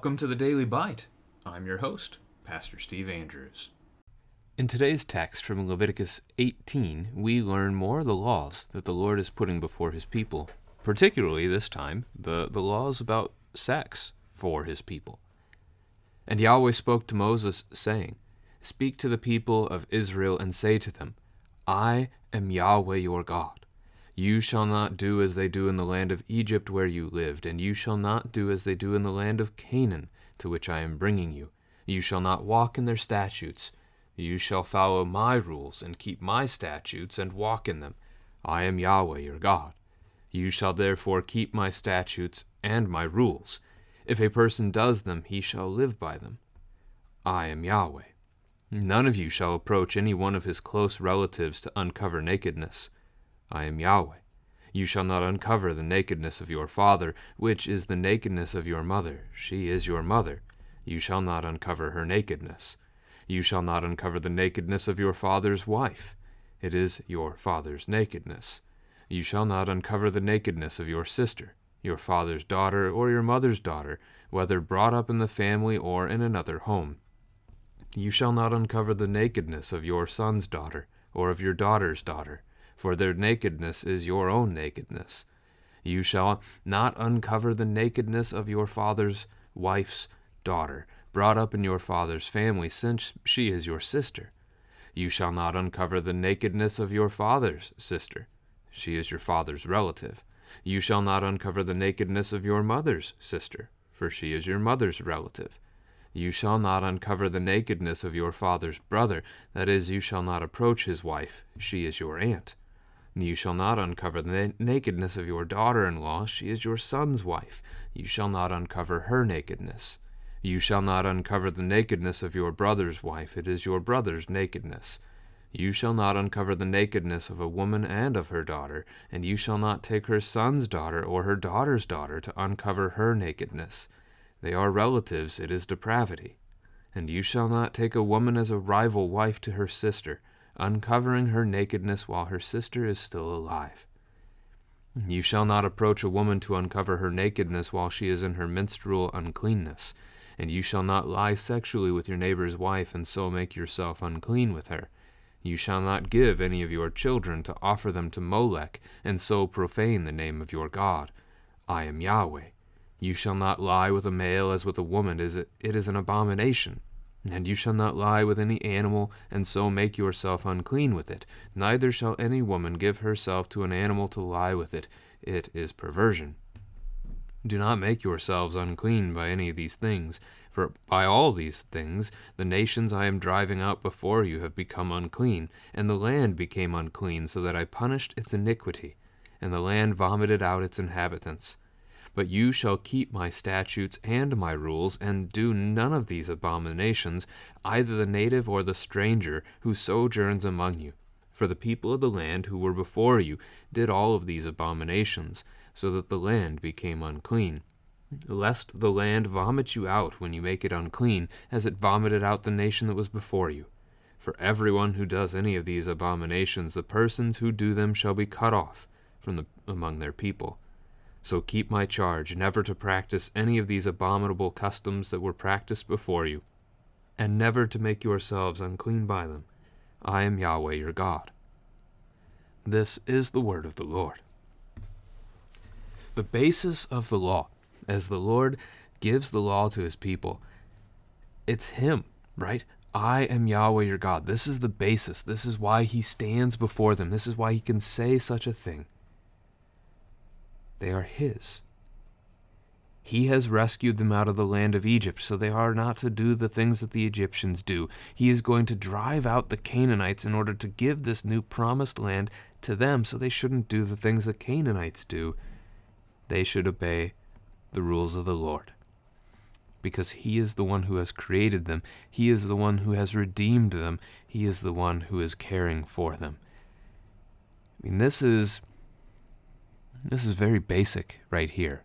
Welcome to the Daily Bite. I'm your host, Pastor Steve Andrews. In today's text from Leviticus 18, we learn more of the laws that the Lord is putting before his people, particularly this time, the, the laws about sex for his people. And Yahweh spoke to Moses, saying, Speak to the people of Israel and say to them, I am Yahweh your God. You shall not do as they do in the land of Egypt where you lived, and you shall not do as they do in the land of Canaan, to which I am bringing you. You shall not walk in their statutes. You shall follow my rules, and keep my statutes, and walk in them. I am Yahweh your God. You shall therefore keep my statutes and my rules. If a person does them, he shall live by them. I am Yahweh. None of you shall approach any one of his close relatives to uncover nakedness. I am Yahweh. You shall not uncover the nakedness of your father, which is the nakedness of your mother. She is your mother. You shall not uncover her nakedness. You shall not uncover the nakedness of your father's wife. It is your father's nakedness. You shall not uncover the nakedness of your sister, your father's daughter, or your mother's daughter, whether brought up in the family or in another home. You shall not uncover the nakedness of your son's daughter, or of your daughter's daughter for their nakedness is your own nakedness. You shall not uncover the nakedness of your father's wife's daughter, brought up in your father's family, since she is your sister. You shall not uncover the nakedness of your father's sister. She is your father's relative. You shall not uncover the nakedness of your mother's sister, for she is your mother's relative. You shall not uncover the nakedness of your father's brother, that is, you shall not approach his wife, she is your aunt. You shall not uncover the na- nakedness of your daughter in law, she is your son's wife. You shall not uncover her nakedness. You shall not uncover the nakedness of your brother's wife, it is your brother's nakedness. You shall not uncover the nakedness of a woman and of her daughter, and you shall not take her son's daughter or her daughter's daughter to uncover her nakedness. They are relatives, it is depravity. And you shall not take a woman as a rival wife to her sister uncovering her nakedness while her sister is still alive. You shall not approach a woman to uncover her nakedness while she is in her menstrual uncleanness, and you shall not lie sexually with your neighbor's wife and so make yourself unclean with her. You shall not give any of your children to offer them to Molech, and so profane the name of your God. I am Yahweh. You shall not lie with a male as with a woman, it is an abomination. And you shall not lie with any animal, and so make yourself unclean with it. Neither shall any woman give herself to an animal to lie with it. It is perversion. Do not make yourselves unclean by any of these things, for by all these things the nations I am driving out before you have become unclean, and the land became unclean, so that I punished its iniquity, and the land vomited out its inhabitants. But you shall keep my statutes and my rules, and do none of these abominations, either the native or the stranger who sojourns among you. For the people of the land who were before you did all of these abominations, so that the land became unclean. Lest the land vomit you out when you make it unclean, as it vomited out the nation that was before you. For everyone who does any of these abominations, the persons who do them shall be cut off from the, among their people. So keep my charge never to practice any of these abominable customs that were practiced before you, and never to make yourselves unclean by them. I am Yahweh your God. This is the word of the Lord. The basis of the law, as the Lord gives the law to his people, it's Him, right? I am Yahweh your God. This is the basis. This is why He stands before them. This is why He can say such a thing. They are His. He has rescued them out of the land of Egypt, so they are not to do the things that the Egyptians do. He is going to drive out the Canaanites in order to give this new promised land to them, so they shouldn't do the things the Canaanites do. They should obey the rules of the Lord. Because He is the one who has created them, He is the one who has redeemed them, He is the one who is caring for them. I mean, this is This is very basic right here.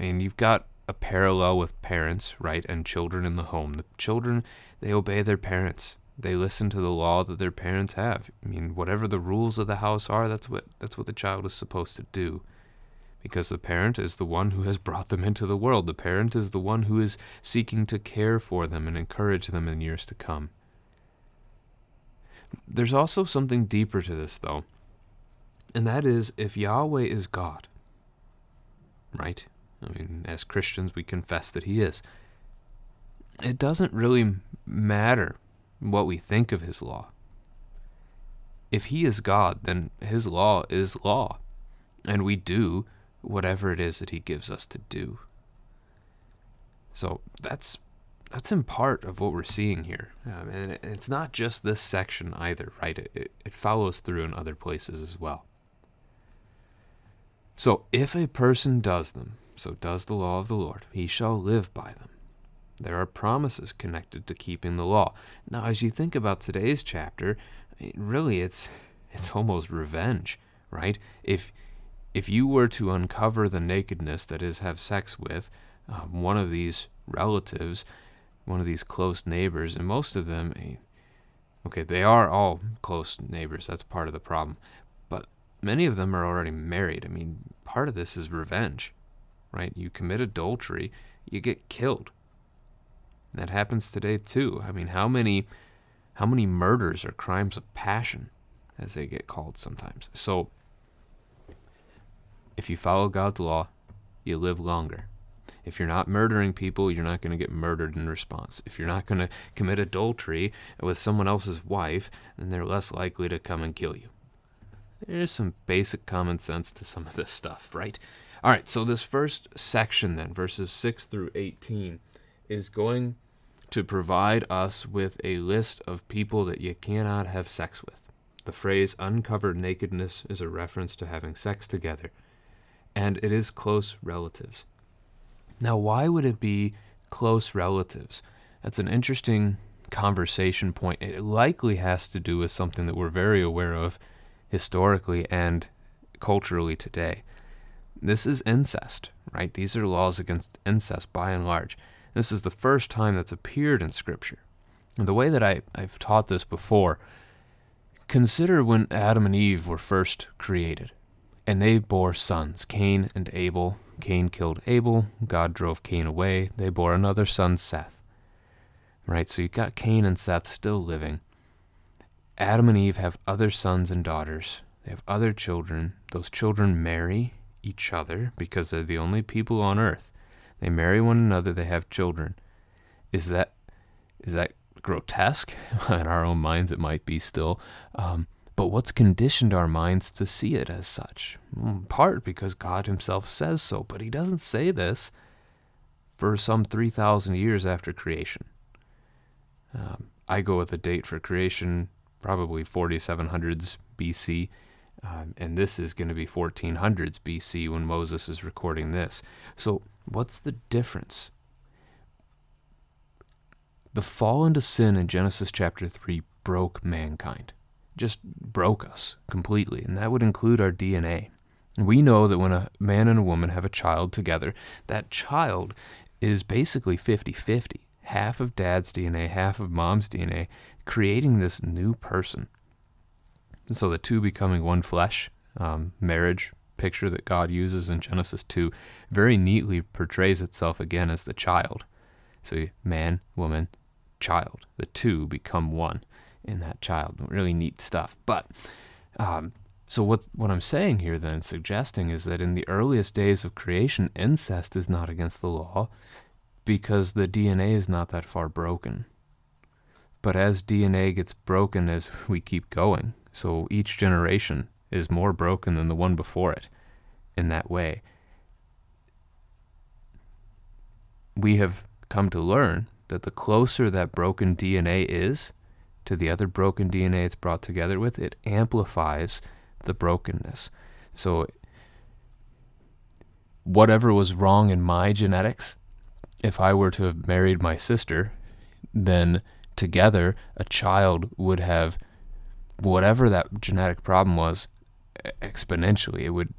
I mean, you've got a parallel with parents, right, and children in the home. The children, they obey their parents. They listen to the law that their parents have. I mean, whatever the rules of the house are, that's what that's what the child is supposed to do. Because the parent is the one who has brought them into the world. The parent is the one who is seeking to care for them and encourage them in years to come. There's also something deeper to this, though, and that is if Yahweh is God, right? I mean, as Christians, we confess that He is. It doesn't really matter what we think of His law. If He is God, then His law is law, and we do whatever it is that He gives us to do. So that's that's in part of what we're seeing here, um, and it's not just this section either, right? It, it, it follows through in other places as well. So if a person does them, so does the law of the Lord, he shall live by them. There are promises connected to keeping the law. Now, as you think about today's chapter, really it's it's almost revenge, right? If if you were to uncover the nakedness that is have sex with um, one of these relatives, one of these close neighbors, and most of them, eh, okay, they are all close neighbors. That's part of the problem, but many of them are already married. I mean, part of this is revenge, right? You commit adultery, you get killed. That happens today too. I mean, how many how many murders are crimes of passion as they get called sometimes. So if you follow God's law, you live longer. If you're not murdering people, you're not going to get murdered in response. If you're not going to commit adultery with someone else's wife, then they're less likely to come and kill you. There's some basic common sense to some of this stuff, right? All right, so this first section, then, verses 6 through 18, is going to provide us with a list of people that you cannot have sex with. The phrase uncovered nakedness is a reference to having sex together, and it is close relatives. Now, why would it be close relatives? That's an interesting conversation point. It likely has to do with something that we're very aware of historically and culturally today. This is incest, right? These are laws against incest by and large. This is the first time that's appeared in Scripture. And the way that I, I've taught this before, consider when Adam and Eve were first created, and they bore sons, Cain and Abel. Cain killed Abel, God drove Cain away, they bore another son, Seth. Right, so you've got Cain and Seth still living. Adam and Eve have other sons and daughters. They have other children. Those children marry each other because they're the only people on earth. They marry one another, they have children. Is that is that grotesque? In our own minds, it might be still. Um, but what's conditioned our minds to see it as such? In part because God Himself says so, but He doesn't say this for some 3,000 years after creation. Um, I go with a date for creation, probably 4700s BC. Um, and this is going to be 1400s BC when Moses is recording this. So, what's the difference? The fall into sin in Genesis chapter 3 broke mankind, just broke us completely, and that would include our DNA. We know that when a man and a woman have a child together, that child is basically 50 50 half of dad's DNA, half of mom's DNA, creating this new person. And so the two becoming one flesh, um, marriage picture that God uses in Genesis 2 very neatly portrays itself again as the child. So man, woman, child. The two become one in that child. Really neat stuff. But um, so what what I'm saying here then, suggesting is that in the earliest days of creation, incest is not against the law because the DNA is not that far broken. But as DNA gets broken as we keep going, so each generation is more broken than the one before it in that way. We have come to learn that the closer that broken DNA is to the other broken DNA it's brought together with, it amplifies the brokenness. So, whatever was wrong in my genetics, if I were to have married my sister, then together a child would have whatever that genetic problem was exponentially. It would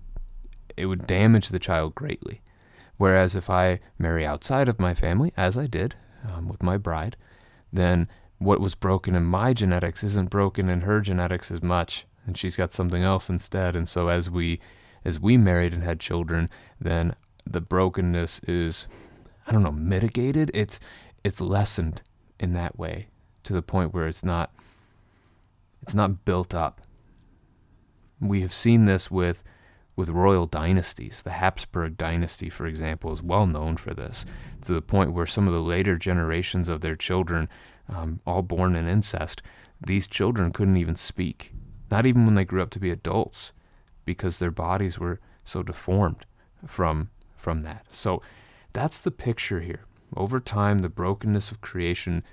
it would damage the child greatly. Whereas if I marry outside of my family, as I did um, with my bride, then what was broken in my genetics isn't broken in her genetics as much, and she's got something else instead. And so as we as we married and had children, then the brokenness is I don't know, mitigated. It's it's lessened in that way to the point where it's not it's not built up. We have seen this with with royal dynasties. The Habsburg dynasty, for example, is well known for this, to the point where some of the later generations of their children, um, all born in incest, these children couldn't even speak, not even when they grew up to be adults, because their bodies were so deformed from from that. So that's the picture here. Over time, the brokenness of creation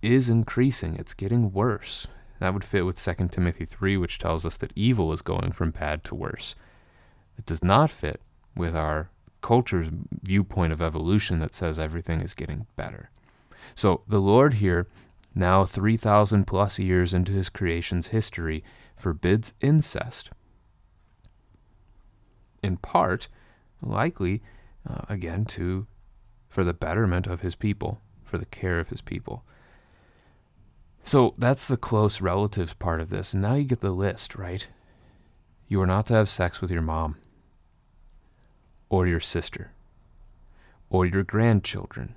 is increasing. It's getting worse. That would fit with 2 Timothy 3, which tells us that evil is going from bad to worse. It does not fit with our culture's viewpoint of evolution that says everything is getting better. So the Lord here, now 3,000 plus years into his creation's history, forbids incest. In part, likely, uh, again, to for the betterment of his people, for the care of his people. So that's the close relatives part of this. And now you get the list, right? You are not to have sex with your mom, or your sister, or your grandchildren,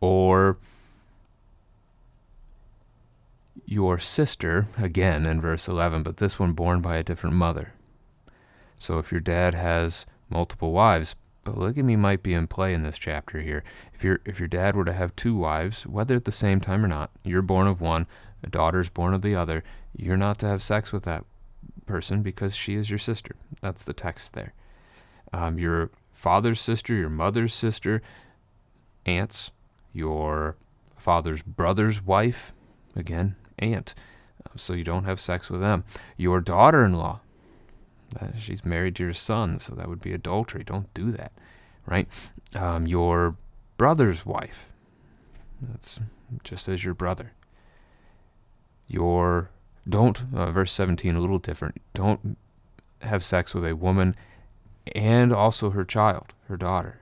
or your sister, again in verse 11, but this one born by a different mother. So if your dad has multiple wives, polygamy might be in play in this chapter here. If your if your dad were to have two wives, whether at the same time or not, you're born of one, a daughter's born of the other, you're not to have sex with that person because she is your sister. That's the text there. Um, your father's sister, your mother's sister, aunts, your father's brother's wife, again, aunt. So you don't have sex with them. Your daughter in law, uh, she's married to your son, so that would be adultery. Don't do that, right? Um, your brother's wife, that's just as your brother. Your don't uh, verse 17 a little different. Don't have sex with a woman and also her child, her daughter.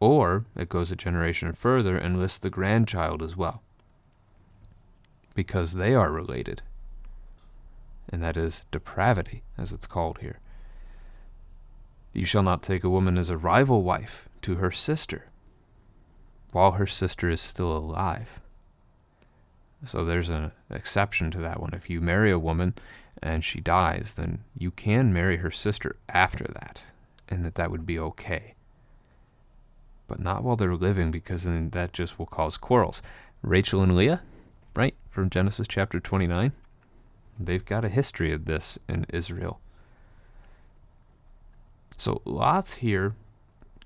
Or it goes a generation further and lists the grandchild as well. Because they are related and that is depravity, as it's called here. You shall not take a woman as a rival wife to her sister, while her sister is still alive. So there's an exception to that one. If you marry a woman and she dies, then you can marry her sister after that, and that that would be okay. But not while they're living, because then that just will cause quarrels. Rachel and Leah, right, from Genesis chapter 29. They've got a history of this in Israel. So, lots here.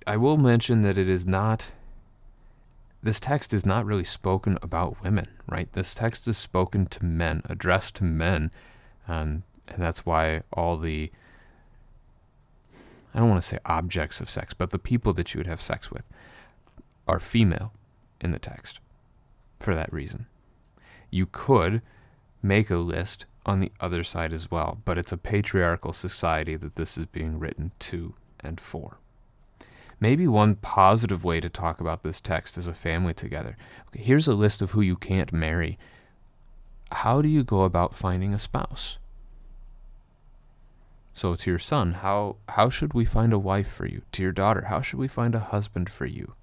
I will mention that it is not, this text is not really spoken about women, right? This text is spoken to men, addressed to men. Um, and that's why all the, I don't want to say objects of sex, but the people that you would have sex with are female in the text for that reason. You could make a list on the other side as well, but it's a patriarchal society that this is being written to and for. Maybe one positive way to talk about this text is a family together. Okay, here's a list of who you can't marry. How do you go about finding a spouse? So to your son, how how should we find a wife for you? To your daughter, how should we find a husband for you?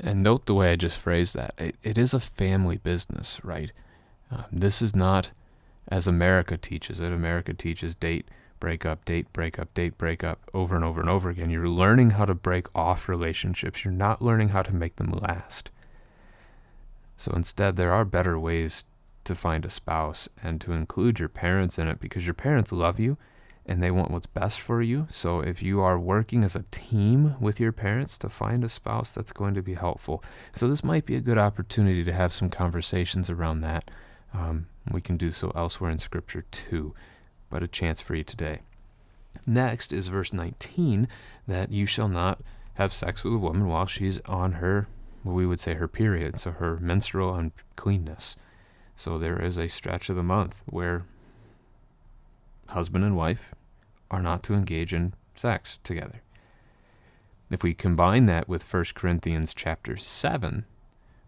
And note the way I just phrased that. It, it is a family business, right? Um, this is not as America teaches it. America teaches date, break up, date, break up, date, break up over and over and over again. You're learning how to break off relationships. You're not learning how to make them last. So instead, there are better ways to find a spouse and to include your parents in it because your parents love you and they want what's best for you. So if you are working as a team with your parents to find a spouse, that's going to be helpful. So this might be a good opportunity to have some conversations around that. Um, we can do so elsewhere in Scripture too, but a chance for you today. Next is verse 19 that you shall not have sex with a woman while she's on her, we would say her period, so her menstrual uncleanness. So there is a stretch of the month where husband and wife are not to engage in sex together. If we combine that with 1 Corinthians chapter 7,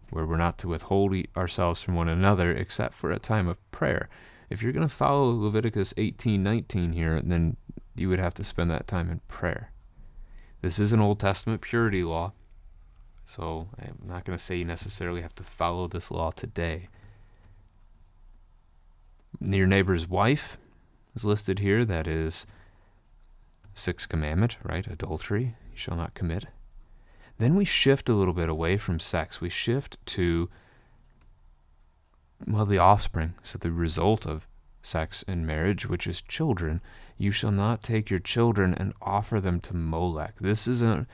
where we're not to withhold ourselves from one another except for a time of prayer. If you're going to follow Leviticus 18:19 here, then you would have to spend that time in prayer. This is an Old Testament purity law, so I'm not going to say you necessarily have to follow this law today. Your neighbor's wife is listed here. That is sixth commandment, right? Adultery. You shall not commit. Then we shift a little bit away from sex. We shift to, well, the offspring. So the result of sex and marriage, which is children. You shall not take your children and offer them to Molech. This is a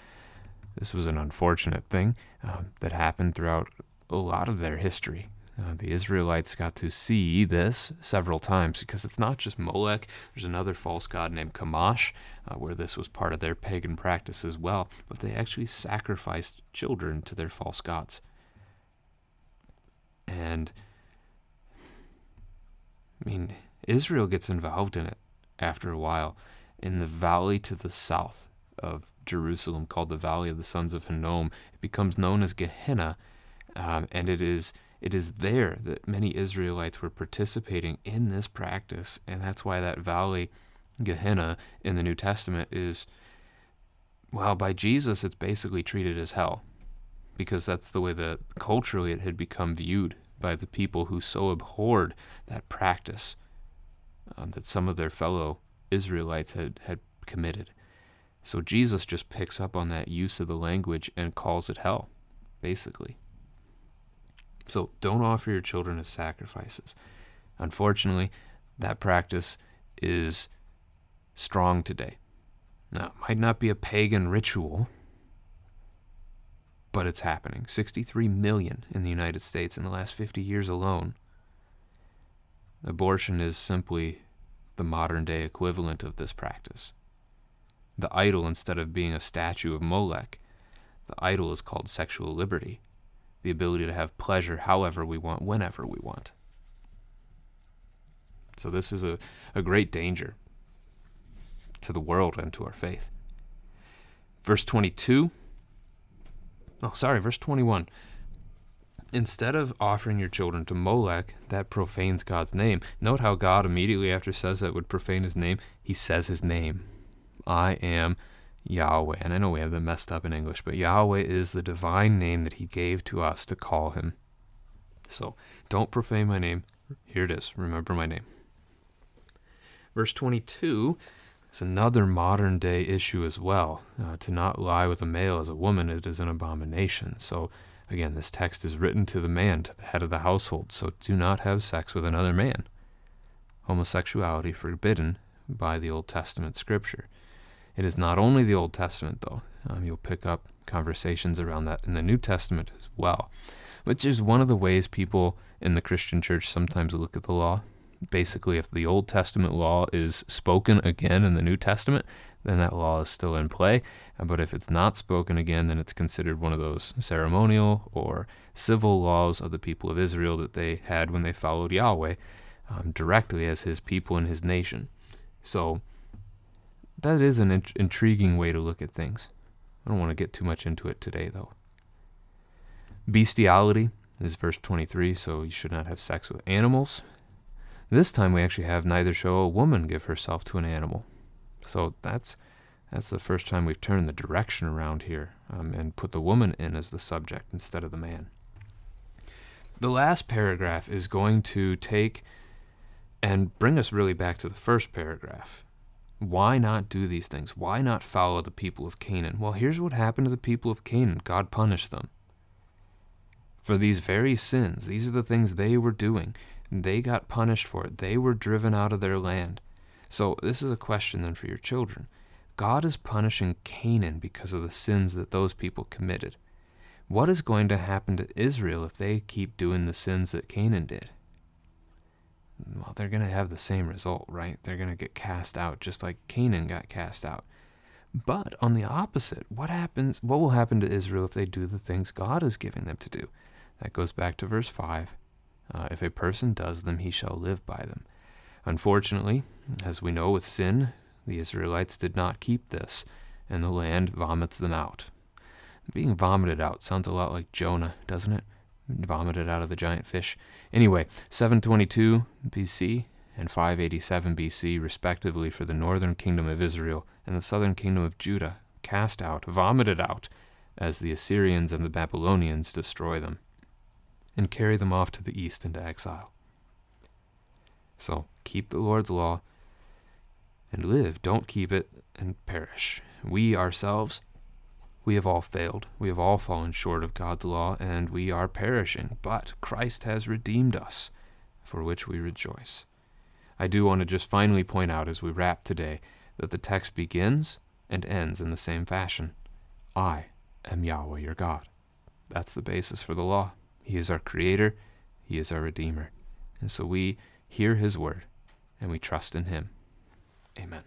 this was an unfortunate thing um, that happened throughout a lot of their history. Uh, the Israelites got to see this several times because it's not just Molech. There's another false god named Chemosh, uh, where this was part of their pagan practice as well. But they actually sacrificed children to their false gods. And, I mean, Israel gets involved in it after a while. In the valley to the south of Jerusalem, called the Valley of the Sons of Hinnom, it becomes known as Gehenna, um, and it is it is there that many Israelites were participating in this practice, and that's why that valley, Gehenna, in the New Testament is, well, by Jesus, it's basically treated as hell, because that's the way that culturally it had become viewed by the people who so abhorred that practice um, that some of their fellow Israelites had, had committed. So Jesus just picks up on that use of the language and calls it hell, basically. So don't offer your children as sacrifices. Unfortunately, that practice is strong today. Now, it might not be a pagan ritual, but it's happening. 63 million in the United States in the last 50 years alone. Abortion is simply the modern day equivalent of this practice. The idol, instead of being a statue of Molech, the idol is called sexual liberty the ability to have pleasure however we want, whenever we want. So, this is a, a great danger to the world and to our faith. Verse 22. Oh, sorry, verse 21. Instead of offering your children to Molech, that profanes God's name. Note how God immediately after says that would profane his name, he says his name. I am Yahweh. And I know we have them messed up in English, but Yahweh is the divine name that He gave to us to call Him. So don't profane my name. Here it is. Remember my name. Verse 22 is another modern day issue as well. Uh, to not lie with a male as a woman, it is an abomination. So again, this text is written to the man, to the head of the household. So do not have sex with another man. Homosexuality forbidden by the Old Testament scripture. It is not only the Old Testament, though. Um, you'll pick up conversations around that in the New Testament as well, which is one of the ways people in the Christian church sometimes look at the law. Basically, if the Old Testament law is spoken again in the New Testament, then that law is still in play. But if it's not spoken again, then it's considered one of those ceremonial or civil laws of the people of Israel that they had when they followed Yahweh um, directly as his people and his nation. So, that is an int- intriguing way to look at things. I don't want to get too much into it today, though. Bestiality is verse 23, so you should not have sex with animals. This time we actually have neither shall a woman give herself to an animal. So that's that's the first time we've turned the direction around here um, and put the woman in as the subject instead of the man. The last paragraph is going to take and bring us really back to the first paragraph. Why not do these things? Why not follow the people of Canaan? Well, here's what happened to the people of Canaan God punished them. For these very sins, these are the things they were doing. They got punished for it. They were driven out of their land. So, this is a question then for your children. God is punishing Canaan because of the sins that those people committed. What is going to happen to Israel if they keep doing the sins that Canaan did? Well, they're going to have the same result, right? They're going to get cast out just like Canaan got cast out. But on the opposite, what happens what will happen to Israel if they do the things God is giving them to do? That goes back to verse 5. Uh, if a person does them, he shall live by them. Unfortunately, as we know with sin, The Israelites did not keep this, and the land vomits them out. Being vomited out sounds a lot like Jonah, doesn't it? Vomited out of the giant fish. Anyway, 722 BC and 587 BC, respectively, for the northern kingdom of Israel and the southern kingdom of Judah, cast out, vomited out, as the Assyrians and the Babylonians destroy them and carry them off to the east into exile. So keep the Lord's law and live. Don't keep it and perish. We ourselves, we have all failed. We have all fallen short of God's law and we are perishing. But Christ has redeemed us, for which we rejoice. I do want to just finally point out as we wrap today that the text begins and ends in the same fashion I am Yahweh your God. That's the basis for the law. He is our Creator, He is our Redeemer. And so we hear His word and we trust in Him. Amen.